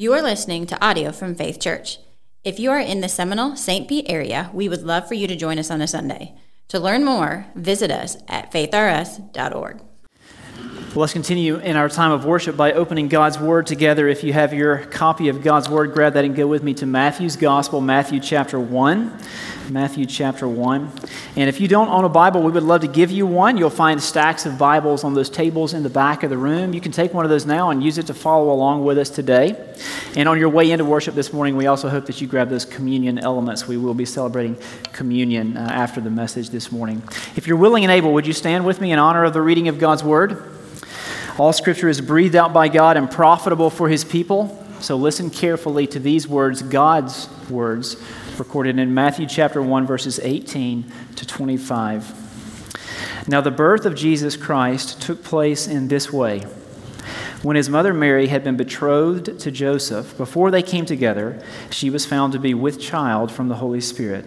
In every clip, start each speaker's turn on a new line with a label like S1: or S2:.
S1: You are listening to audio from Faith Church. If you are in the Seminole, St. Pete area, we would love for you to join us on a Sunday. To learn more, visit us at faithrus.org.
S2: Well, let's continue in our time of worship by opening God's Word together. If you have your copy of God's Word, grab that and go with me to Matthew's Gospel, Matthew chapter 1. Matthew chapter 1. And if you don't own a Bible, we would love to give you one. You'll find stacks of Bibles on those tables in the back of the room. You can take one of those now and use it to follow along with us today. And on your way into worship this morning, we also hope that you grab those communion elements. We will be celebrating communion uh, after the message this morning. If you're willing and able, would you stand with me in honor of the reading of God's Word? All scripture is breathed out by God and profitable for his people. So listen carefully to these words, God's words, recorded in Matthew chapter 1, verses 18 to 25. Now, the birth of Jesus Christ took place in this way. When his mother Mary had been betrothed to Joseph, before they came together, she was found to be with child from the Holy Spirit.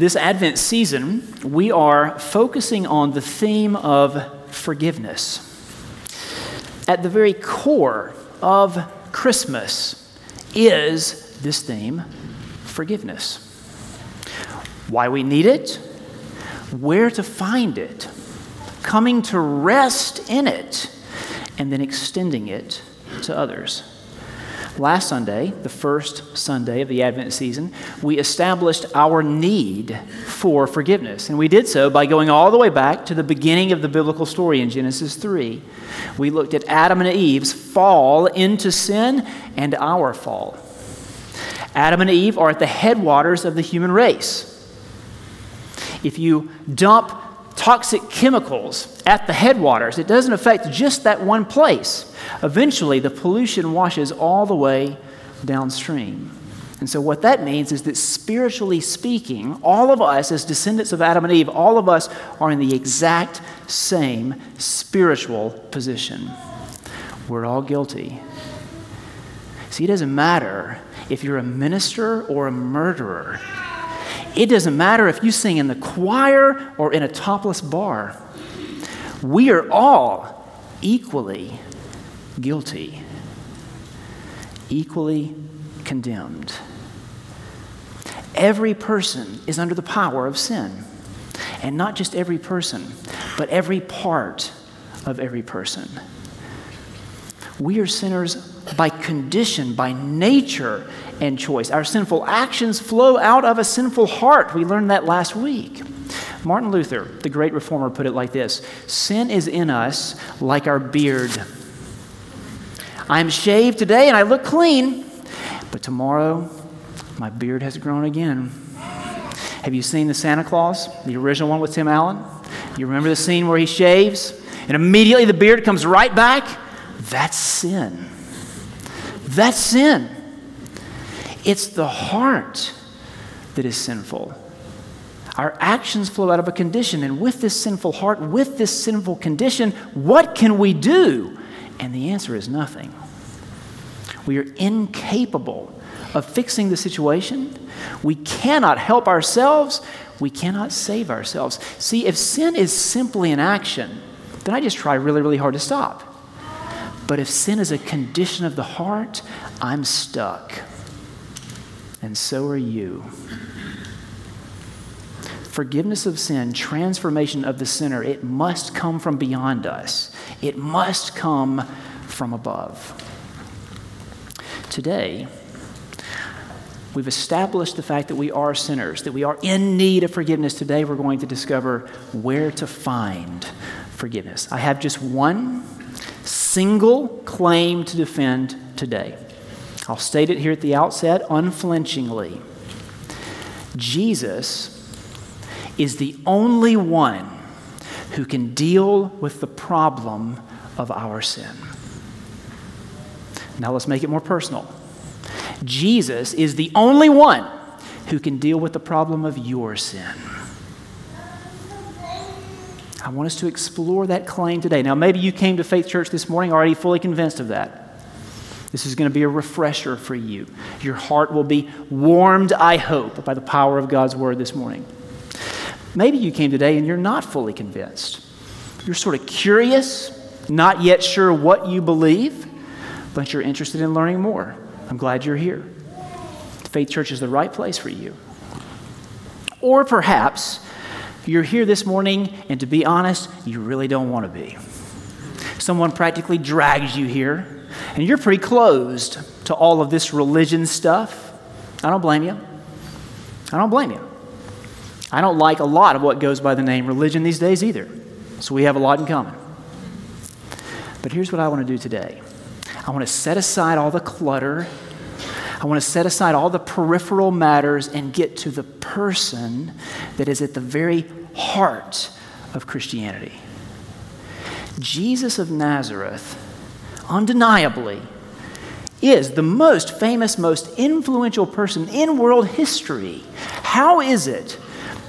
S2: This Advent season, we are focusing on the theme of forgiveness. At the very core of Christmas is this theme forgiveness. Why we need it, where to find it, coming to rest in it, and then extending it to others. Last Sunday, the first Sunday of the Advent season, we established our need for forgiveness. And we did so by going all the way back to the beginning of the biblical story in Genesis 3. We looked at Adam and Eve's fall into sin and our fall. Adam and Eve are at the headwaters of the human race. If you dump toxic chemicals at the headwaters, it doesn't affect just that one place. Eventually, the pollution washes all the way downstream. And so, what that means is that spiritually speaking, all of us, as descendants of Adam and Eve, all of us are in the exact same spiritual position. We're all guilty. See, it doesn't matter if you're a minister or a murderer. It doesn't matter if you sing in the choir or in a topless bar. We are all equally guilty, equally condemned. Every person is under the power of sin. And not just every person, but every part of every person. We are sinners by condition, by nature and choice. Our sinful actions flow out of a sinful heart. We learned that last week. Martin Luther, the great reformer, put it like this Sin is in us like our beard. I'm shaved today and I look clean, but tomorrow my beard has grown again. Have you seen the Santa Clause, the original one with Tim Allen? You remember the scene where he shaves and immediately the beard comes right back? That's sin. That's sin. It's the heart that is sinful. Our actions flow out of a condition, and with this sinful heart, with this sinful condition, what can we do? And the answer is nothing. We are incapable of fixing the situation. We cannot help ourselves. We cannot save ourselves. See, if sin is simply an action, then I just try really, really hard to stop. But if sin is a condition of the heart, I'm stuck. And so are you. forgiveness of sin, transformation of the sinner, it must come from beyond us. It must come from above. Today, we've established the fact that we are sinners, that we are in need of forgiveness. Today, we're going to discover where to find forgiveness. I have just one single claim to defend today. I'll state it here at the outset unflinchingly. Jesus is the only one who can deal with the problem of our sin. Now let's make it more personal. Jesus is the only one who can deal with the problem of your sin. I want us to explore that claim today. Now, maybe you came to Faith Church this morning already fully convinced of that. This is going to be a refresher for you. Your heart will be warmed, I hope, by the power of God's word this morning. Maybe you came today and you're not fully convinced. You're sort of curious, not yet sure what you believe, but you're interested in learning more. I'm glad you're here. Faith Church is the right place for you. Or perhaps you're here this morning, and to be honest, you really don't want to be. Someone practically drags you here and you're pretty closed to all of this religion stuff, I don't blame you. I don't blame you. I don't like a lot of what goes by the name religion these days either. So we have a lot in common. But here's what I want to do today I want to set aside all the clutter. I want to set aside all the peripheral matters and get to the person that is at the very heart of Christianity. Jesus of Nazareth undeniably, is the most famous, most influential person in world history. How is it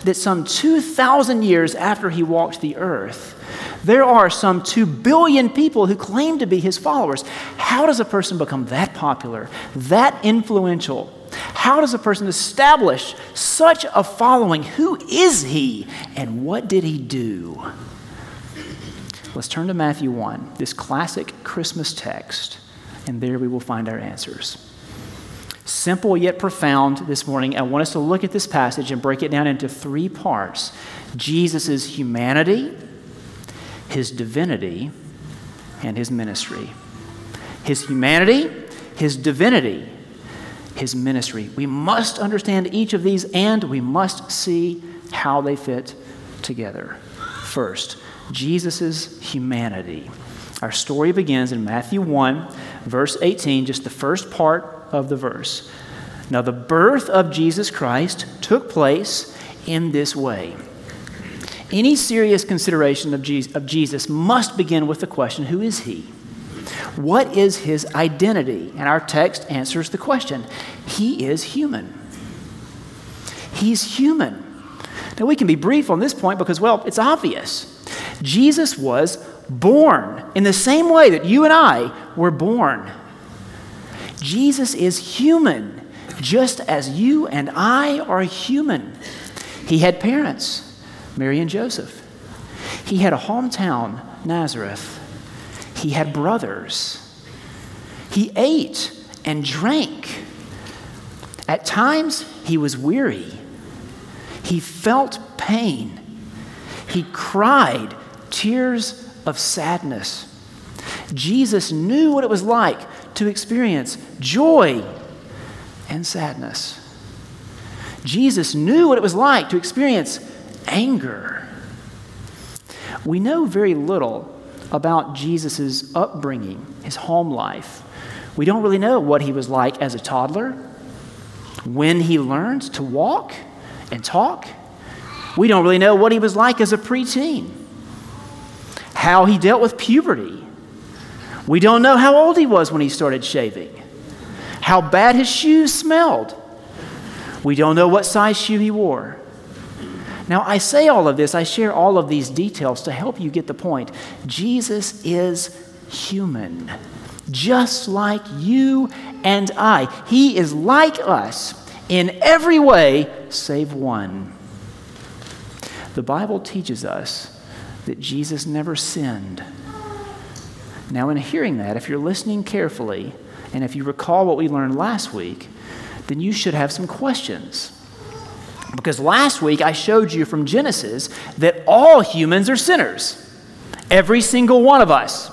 S2: that some 2,000 years after he walked the earth, there are some 2 billion people who claim to be his followers? How does a person become that popular, that influential? How does a person establish such a following? Who is he, and what did he do? Let's turn to Matthew 1, this classic Christmas text, and there we will find our answers. Simple yet profound this morning, I want us to look at this passage and break it down into three parts Jesus' humanity, his divinity, and his ministry. His humanity, his divinity, his ministry. We must understand each of these and we must see how they fit together. First, Jesus' humanity. Our story begins in Matthew 1, verse 18, just the first part of the verse. Now, the birth of Jesus Christ took place in this way. Any serious consideration of Jesus must begin with the question who is he? What is his identity? And our text answers the question he is human. He's human. Now, we can be brief on this point because, well, it's obvious. Jesus was born in the same way that you and I were born. Jesus is human, just as you and I are human. He had parents, Mary and Joseph. He had a hometown, Nazareth. He had brothers. He ate and drank. At times, he was weary. He felt pain. He cried tears of sadness. Jesus knew what it was like to experience joy and sadness. Jesus knew what it was like to experience anger. We know very little about Jesus' upbringing, his home life. We don't really know what he was like as a toddler, when he learned to walk and talk. We don't really know what he was like as a preteen how he dealt with puberty. We don't know how old he was when he started shaving, how bad his shoes smelled. We don't know what size shoe he wore. Now, I say all of this, I share all of these details to help you get the point. Jesus is human, just like you and I. He is like us in every way save one. The Bible teaches us that Jesus never sinned. Now, in hearing that, if you're listening carefully, and if you recall what we learned last week, then you should have some questions. Because last week I showed you from Genesis that all humans are sinners. Every single one of us.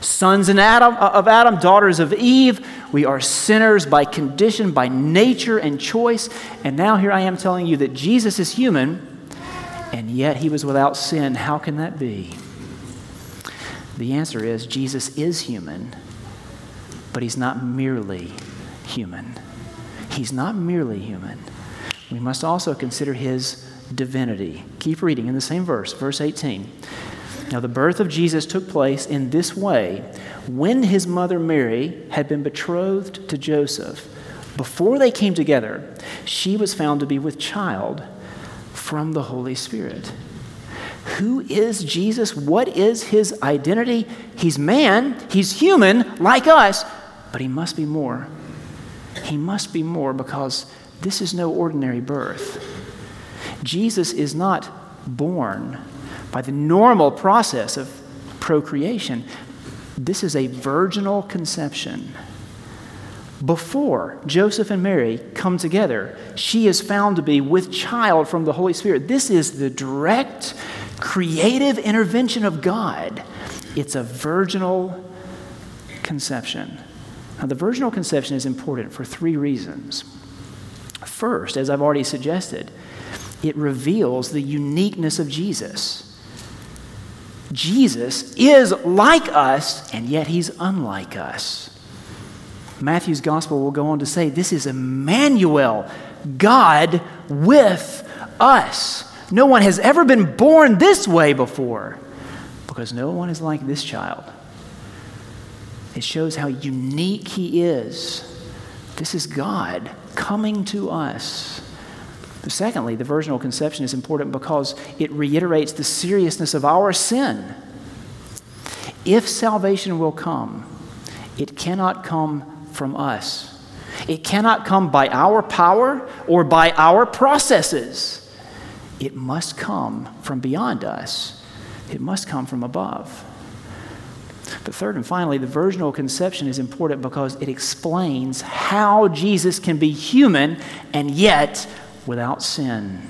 S2: Sons of Adam, uh, of Adam, daughters of Eve, we are sinners by condition, by nature and choice. And now here I am telling you that Jesus is human, and yet he was without sin. How can that be? The answer is Jesus is human, but he's not merely human. He's not merely human. We must also consider his divinity. Keep reading in the same verse, verse 18. Now, the birth of Jesus took place in this way when his mother Mary had been betrothed to Joseph. Before they came together, she was found to be with child from the Holy Spirit. Who is Jesus? What is his identity? He's man, he's human like us, but he must be more. He must be more because this is no ordinary birth. Jesus is not born by the normal process of procreation. This is a virginal conception. Before Joseph and Mary come together, she is found to be with child from the Holy Spirit. This is the direct creative intervention of God. It's a virginal conception. Now, the virginal conception is important for three reasons. First, as I've already suggested, it reveals the uniqueness of Jesus. Jesus is like us, and yet he's unlike us. Matthew's gospel will go on to say, This is Emmanuel, God with us. No one has ever been born this way before because no one is like this child. It shows how unique he is. This is God coming to us. Secondly, the virginal conception is important because it reiterates the seriousness of our sin. If salvation will come, it cannot come from us. It cannot come by our power or by our processes. It must come from beyond us, it must come from above. But third and finally, the virginal conception is important because it explains how Jesus can be human and yet without sin.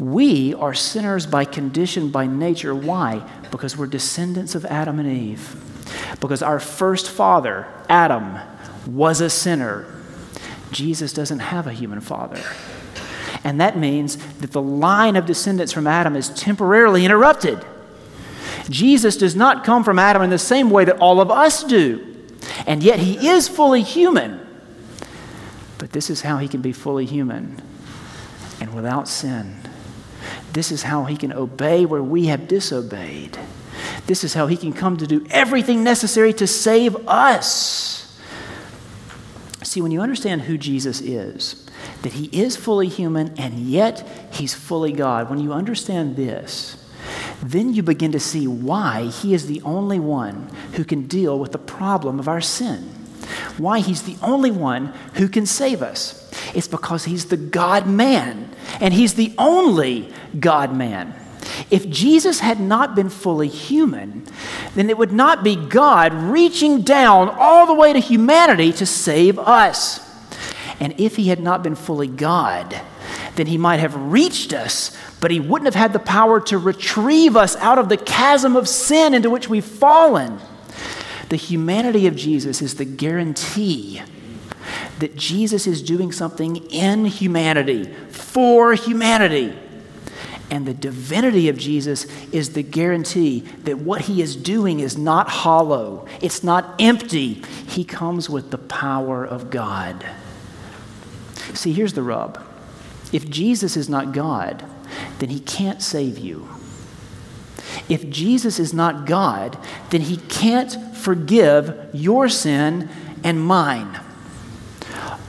S2: We are sinners by condition, by nature. Why? Because we're descendants of Adam and Eve. Because our first father, Adam, was a sinner. Jesus doesn't have a human father. And that means that the line of descendants from Adam is temporarily interrupted. Jesus does not come from Adam in the same way that all of us do. And yet he is fully human. But this is how he can be fully human and without sin. This is how he can obey where we have disobeyed. This is how he can come to do everything necessary to save us. See, when you understand who Jesus is, that he is fully human and yet he's fully God, when you understand this, then you begin to see why he is the only one who can deal with the problem of our sin. Why he's the only one who can save us. It's because he's the God man, and he's the only God man. If Jesus had not been fully human, then it would not be God reaching down all the way to humanity to save us. And if he had not been fully God, then he might have reached us, but he wouldn't have had the power to retrieve us out of the chasm of sin into which we've fallen. The humanity of Jesus is the guarantee that Jesus is doing something in humanity, for humanity. And the divinity of Jesus is the guarantee that what he is doing is not hollow, it's not empty. He comes with the power of God. See, here's the rub if Jesus is not God, then he can't save you. If Jesus is not God, then he can't forgive your sin and mine.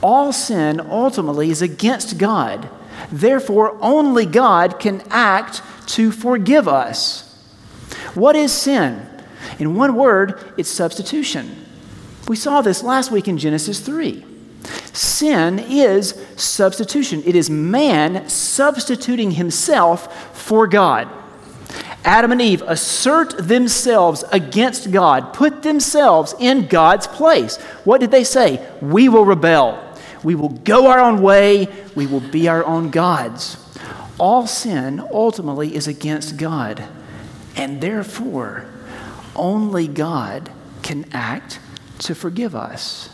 S2: All sin ultimately is against God. Therefore, only God can act to forgive us. What is sin? In one word, it's substitution. We saw this last week in Genesis 3. Sin is substitution, it is man substituting himself for God. Adam and Eve assert themselves against God, put themselves in God's place. What did they say? We will rebel. We will go our own way. We will be our own gods. All sin ultimately is against God. And therefore, only God can act to forgive us.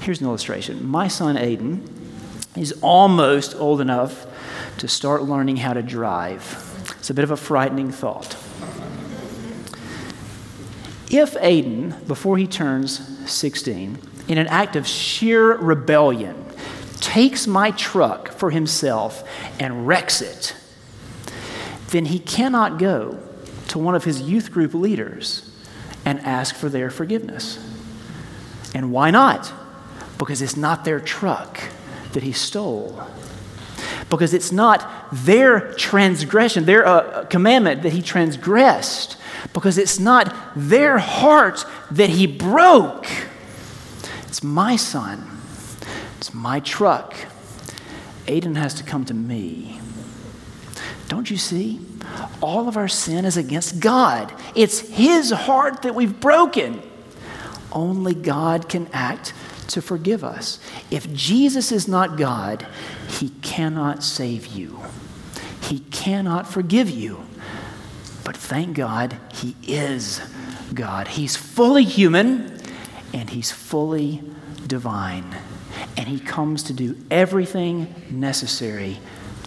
S2: Here's an illustration. My son Aiden is almost old enough to start learning how to drive. It's a bit of a frightening thought. If Aiden, before he turns 16, in an act of sheer rebellion, takes my truck for himself and wrecks it, then he cannot go to one of his youth group leaders and ask for their forgiveness. And why not? Because it's not their truck that he stole. Because it's not their transgression, their uh, commandment that he transgressed. Because it's not their heart that he broke. It's my son. It's my truck. Aiden has to come to me. Don't you see? All of our sin is against God. It's His heart that we've broken. Only God can act to forgive us. If Jesus is not God, He cannot save you, He cannot forgive you. But thank God, He is God. He's fully human and He's fully divine. And He comes to do everything necessary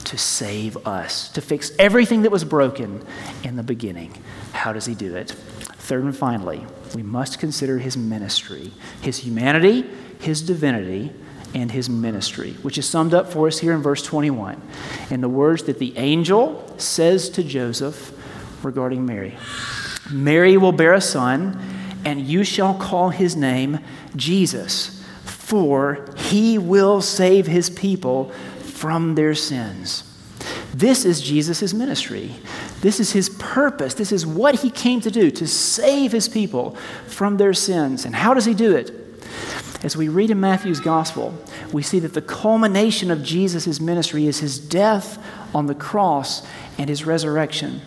S2: to save us, to fix everything that was broken in the beginning. How does He do it? Third and finally, we must consider His ministry, His humanity, His divinity, and His ministry, which is summed up for us here in verse 21 in the words that the angel says to Joseph regarding Mary Mary will bear a son, and you shall call his name Jesus, for he will save his people from their sins. This is Jesus' ministry. This is his purpose. This is what he came to do to save his people from their sins. And how does he do it? As we read in Matthew's gospel, we see that the culmination of Jesus' ministry is his death on the cross and his resurrection.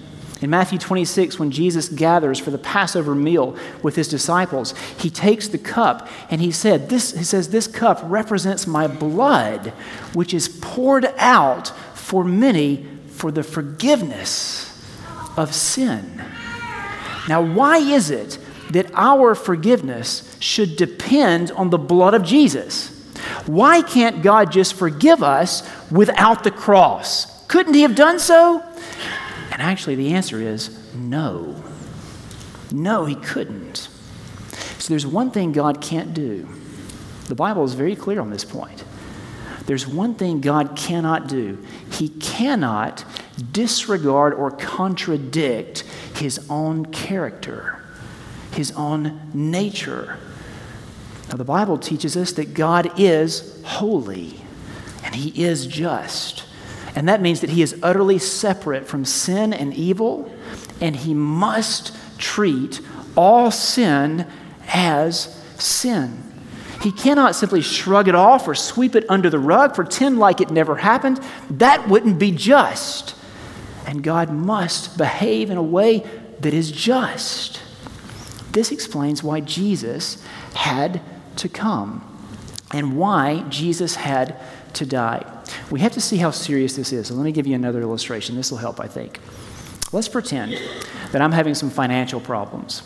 S2: In Matthew 26, when Jesus gathers for the Passover meal with his disciples, he takes the cup and he said, this, he says, This cup represents my blood, which is poured out for many for the forgiveness of sin. Now, why is it that our forgiveness should depend on the blood of Jesus? Why can't God just forgive us without the cross? Couldn't He have done so? And actually, the answer is no. No, he couldn't. So there's one thing God can't do. The Bible is very clear on this point. There's one thing God cannot do. He cannot disregard or contradict his own character, his own nature. Now, the Bible teaches us that God is holy and he is just. And that means that he is utterly separate from sin and evil, and he must treat all sin as sin. He cannot simply shrug it off or sweep it under the rug, pretend like it never happened. That wouldn't be just. And God must behave in a way that is just. This explains why Jesus had to come and why Jesus had to die. We have to see how serious this is. So let me give you another illustration. This will help, I think. Let's pretend that I'm having some financial problems.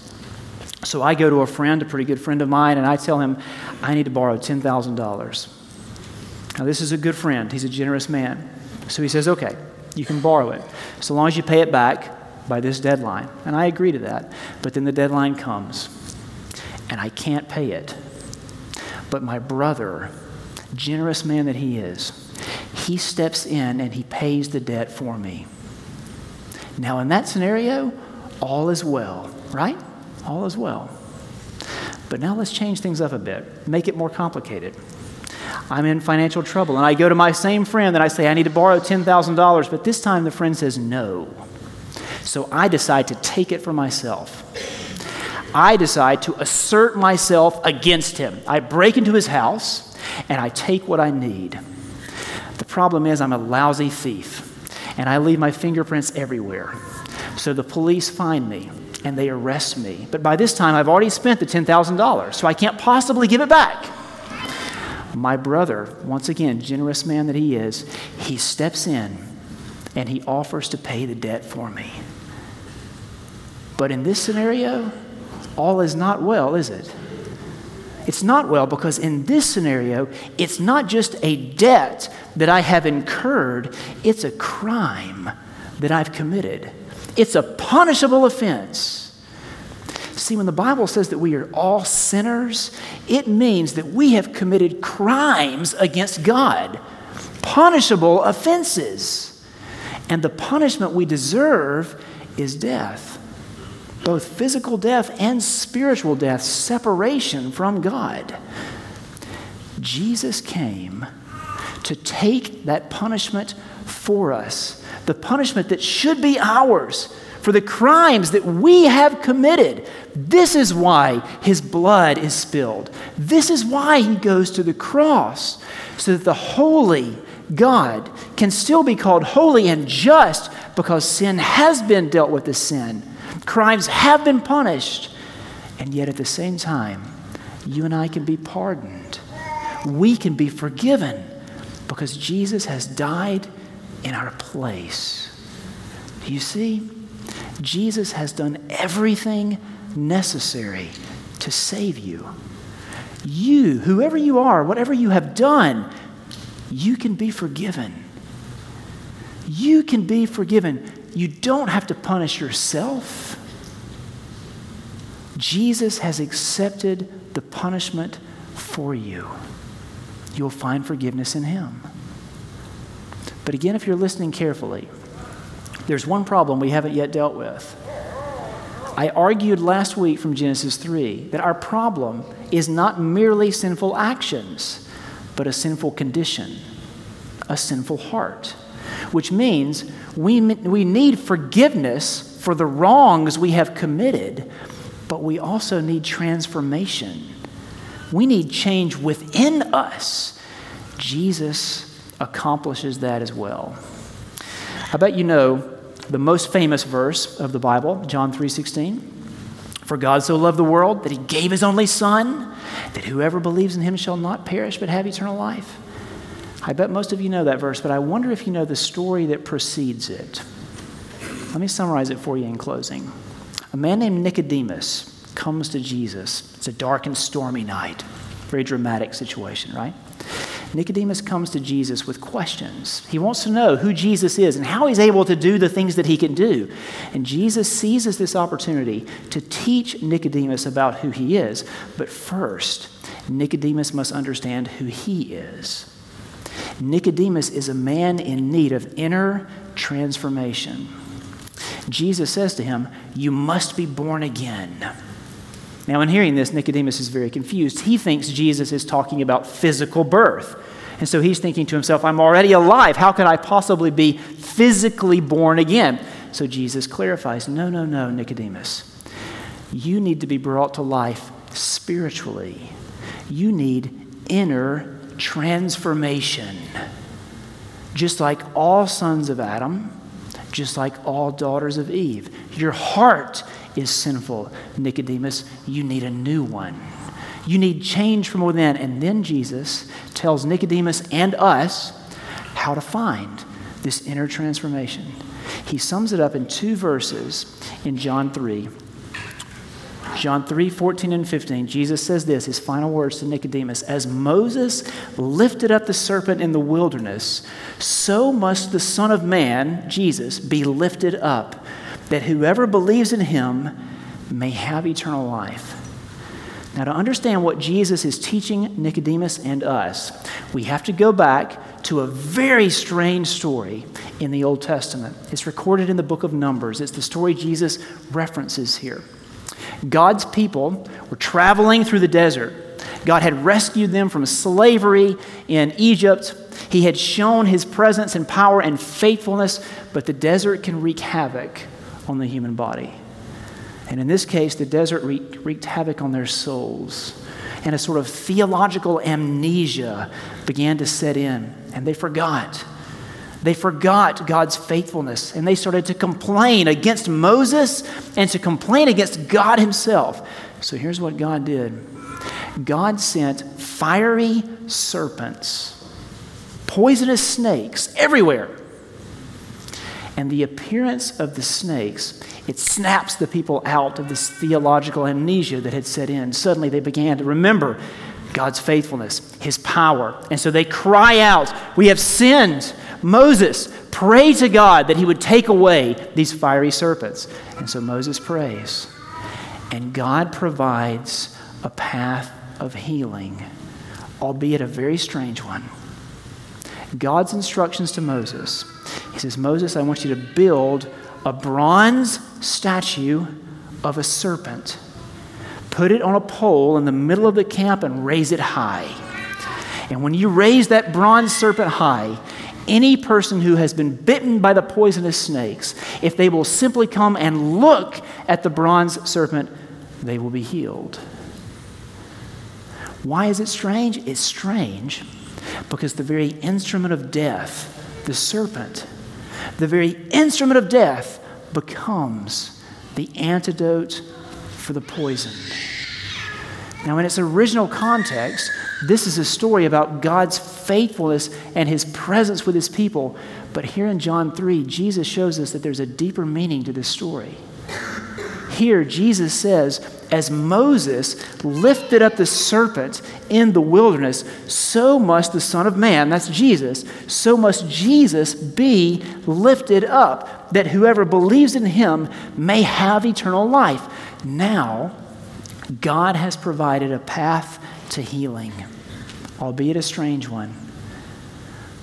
S2: So I go to a friend, a pretty good friend of mine, and I tell him I need to borrow $10,000. Now, this is a good friend, he's a generous man. So he says, okay, you can borrow it, so long as you pay it back by this deadline. And I agree to that. But then the deadline comes, and I can't pay it. But my brother, generous man that he is, he steps in and he pays the debt for me. Now, in that scenario, all is well, right? All is well. But now let's change things up a bit, make it more complicated. I'm in financial trouble, and I go to my same friend and I say, I need to borrow $10,000, but this time the friend says no. So I decide to take it for myself. I decide to assert myself against him. I break into his house and I take what I need. The problem is, I'm a lousy thief and I leave my fingerprints everywhere. So the police find me and they arrest me. But by this time, I've already spent the $10,000, so I can't possibly give it back. my brother, once again, generous man that he is, he steps in and he offers to pay the debt for me. But in this scenario, all is not well, is it? It's not well because in this scenario, it's not just a debt that I have incurred, it's a crime that I've committed. It's a punishable offense. See, when the Bible says that we are all sinners, it means that we have committed crimes against God, punishable offenses. And the punishment we deserve is death both physical death and spiritual death, separation from God. Jesus came to take that punishment for us, the punishment that should be ours for the crimes that we have committed. This is why his blood is spilled. This is why he goes to the cross, so that the holy God can still be called holy and just because sin has been dealt with as sin Crimes have been punished. And yet, at the same time, you and I can be pardoned. We can be forgiven because Jesus has died in our place. You see, Jesus has done everything necessary to save you. You, whoever you are, whatever you have done, you can be forgiven. You can be forgiven. You don't have to punish yourself. Jesus has accepted the punishment for you. You'll find forgiveness in Him. But again, if you're listening carefully, there's one problem we haven't yet dealt with. I argued last week from Genesis 3 that our problem is not merely sinful actions, but a sinful condition, a sinful heart, which means we, we need forgiveness for the wrongs we have committed, but we also need transformation. We need change within us. Jesus accomplishes that as well. I bet you know the most famous verse of the Bible, John 3:16. For God so loved the world that he gave his only son that whoever believes in him shall not perish but have eternal life. I bet most of you know that verse, but I wonder if you know the story that precedes it. Let me summarize it for you in closing. A man named Nicodemus comes to Jesus. It's a dark and stormy night. Very dramatic situation, right? Nicodemus comes to Jesus with questions. He wants to know who Jesus is and how he's able to do the things that he can do. And Jesus seizes this opportunity to teach Nicodemus about who he is. But first, Nicodemus must understand who he is. Nicodemus is a man in need of inner transformation. Jesus says to him, You must be born again. Now, in hearing this, Nicodemus is very confused. He thinks Jesus is talking about physical birth. And so he's thinking to himself, I'm already alive. How could I possibly be physically born again? So Jesus clarifies No, no, no, Nicodemus. You need to be brought to life spiritually. You need inner transformation. Just like all sons of Adam, just like all daughters of Eve. Your heart is sinful, Nicodemus. You need a new one. You need change from within. And then Jesus tells Nicodemus and us how to find this inner transformation. He sums it up in two verses in John 3 John 3 14 and 15, Jesus says this, his final words to Nicodemus As Moses lifted up the serpent in the wilderness, so must the Son of Man, Jesus, be lifted up, that whoever believes in him may have eternal life. Now, to understand what Jesus is teaching Nicodemus and us, we have to go back to a very strange story in the Old Testament. It's recorded in the book of Numbers. It's the story Jesus references here. God's people were traveling through the desert. God had rescued them from slavery in Egypt. He had shown his presence and power and faithfulness, but the desert can wreak havoc on the human body. And in this case, the desert wreaked, havoc on their souls. And a sort of theological amnesia began to set in, and they forgot they forgot God's faithfulness and they started to complain against Moses and to complain against God Himself. So here's what God did God sent fiery serpents, poisonous snakes everywhere. And the appearance of the snakes, it snaps the people out of this theological amnesia that had set in. Suddenly they began to remember God's faithfulness, His power. And so they cry out, We have sinned. Moses, pray to God that He would take away these fiery serpents. And so Moses prays. And God provides a path of healing, albeit a very strange one. God's instructions to Moses He says, Moses, I want you to build a bronze statue of a serpent. Put it on a pole in the middle of the camp and raise it high. And when you raise that bronze serpent high, any person who has been bitten by the poisonous snakes, if they will simply come and look at the bronze serpent, they will be healed. Why is it strange? It's strange because the very instrument of death, the serpent, the very instrument of death becomes the antidote for the poison. Now, in its original context, this is a story about God's faithfulness and his presence with his people. But here in John 3, Jesus shows us that there's a deeper meaning to this story. Here, Jesus says, as Moses lifted up the serpent in the wilderness, so must the Son of Man, that's Jesus, so must Jesus be lifted up, that whoever believes in him may have eternal life. Now, God has provided a path to healing, albeit a strange one.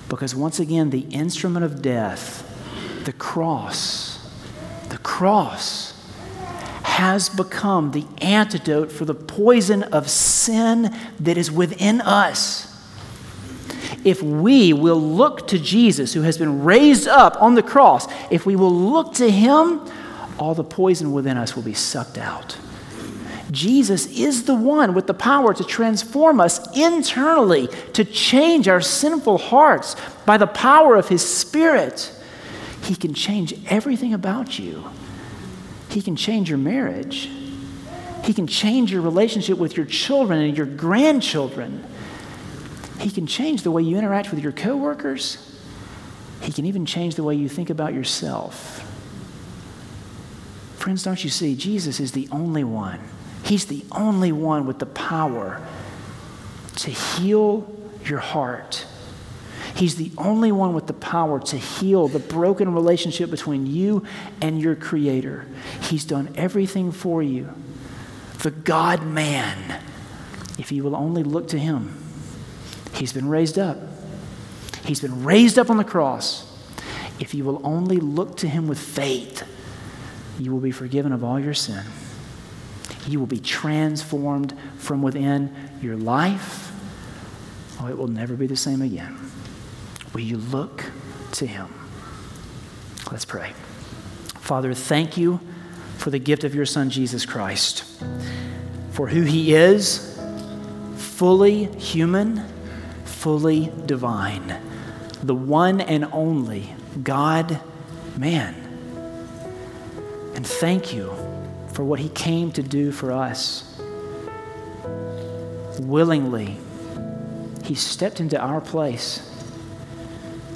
S2: Because once again, the instrument of death, the cross, the cross, has become the antidote for the poison of sin that is within us. If we will look to Jesus, who has been raised up on the cross, if we will look to him, all the poison within us will be sucked out. Jesus is the one with the power to transform us internally, to change our sinful hearts by the power of His Spirit. He can change everything about you. He can change your marriage. He can change your relationship with your children and your grandchildren. He can change the way you interact with your coworkers. He can even change the way you think about yourself. Friends, don't you see? Jesus is the only one He's the only one with the power to heal your heart. He's the only one with the power to heal the broken relationship between you and your Creator. He's done everything for you. The God man, if you will only look to Him, He's been raised up. He's been raised up on the cross. If you will only look to Him with faith, you will be forgiven of all your sin. You will be transformed from within your life. Oh, it will never be the same again. Will you look to Him? Let's pray. Father, thank you for the gift of your Son, Jesus Christ, for who He is, fully human, fully divine, the one and only God man. And thank you for what he came to do for us. Willingly, he stepped into our place,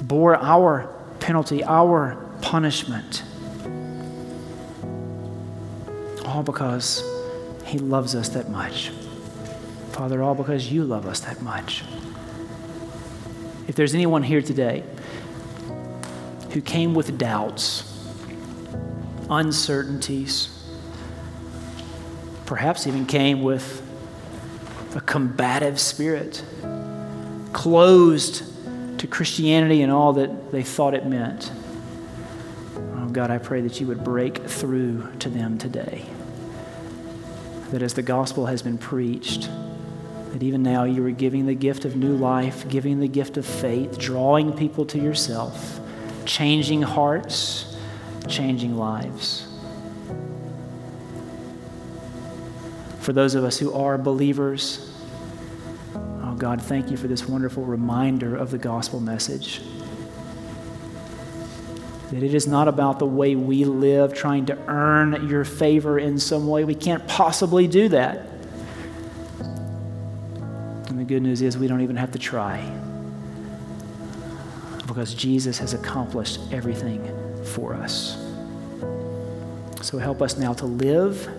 S2: bore our penalty, our punishment. All because he loves us that much. Father, all because you love us that much. If there's anyone here today who came with doubts, uncertainties, perhaps even came with a combative spirit, closed to Christianity and all that they thought it meant. Oh, God, I pray that you would break through to them today. That as the gospel has been preached, that even now you are giving the gift of new life, giving the gift of faith, drawing people to yourself, changing hearts, changing lives. for those of us who are believers. Oh, God, thank you for this wonderful reminder of the gospel message. That it is not about the way we live, trying to earn your favor in some way. We can't possibly do that. And the good news is we don't even have to try because Jesus has accomplished everything for us. So help us now to live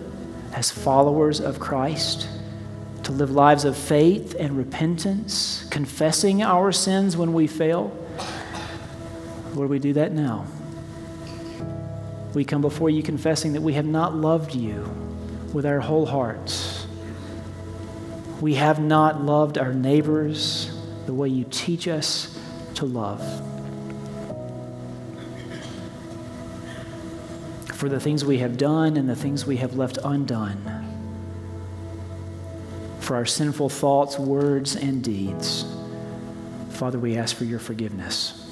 S2: as followers of Christ, to live lives of faith and repentance, confessing our sins when we fail. Lord, we do that now. We come before you confessing that we have not loved you with our whole hearts. We have not loved our neighbors the way you teach us to love. For the things we have done and the things we have left undone. For our sinful thoughts, words, and deeds. Father, we ask for your forgiveness.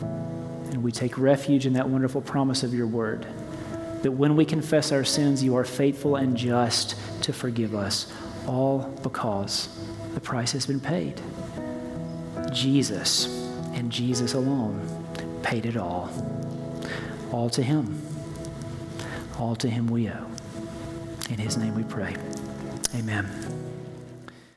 S2: And we take refuge in that wonderful promise of your word that when we confess our sins, you are faithful and just to forgive us, all because the price has been paid. Jesus and Jesus alone paid it all. All to Him. All to Him we owe. In His name we pray. Amen.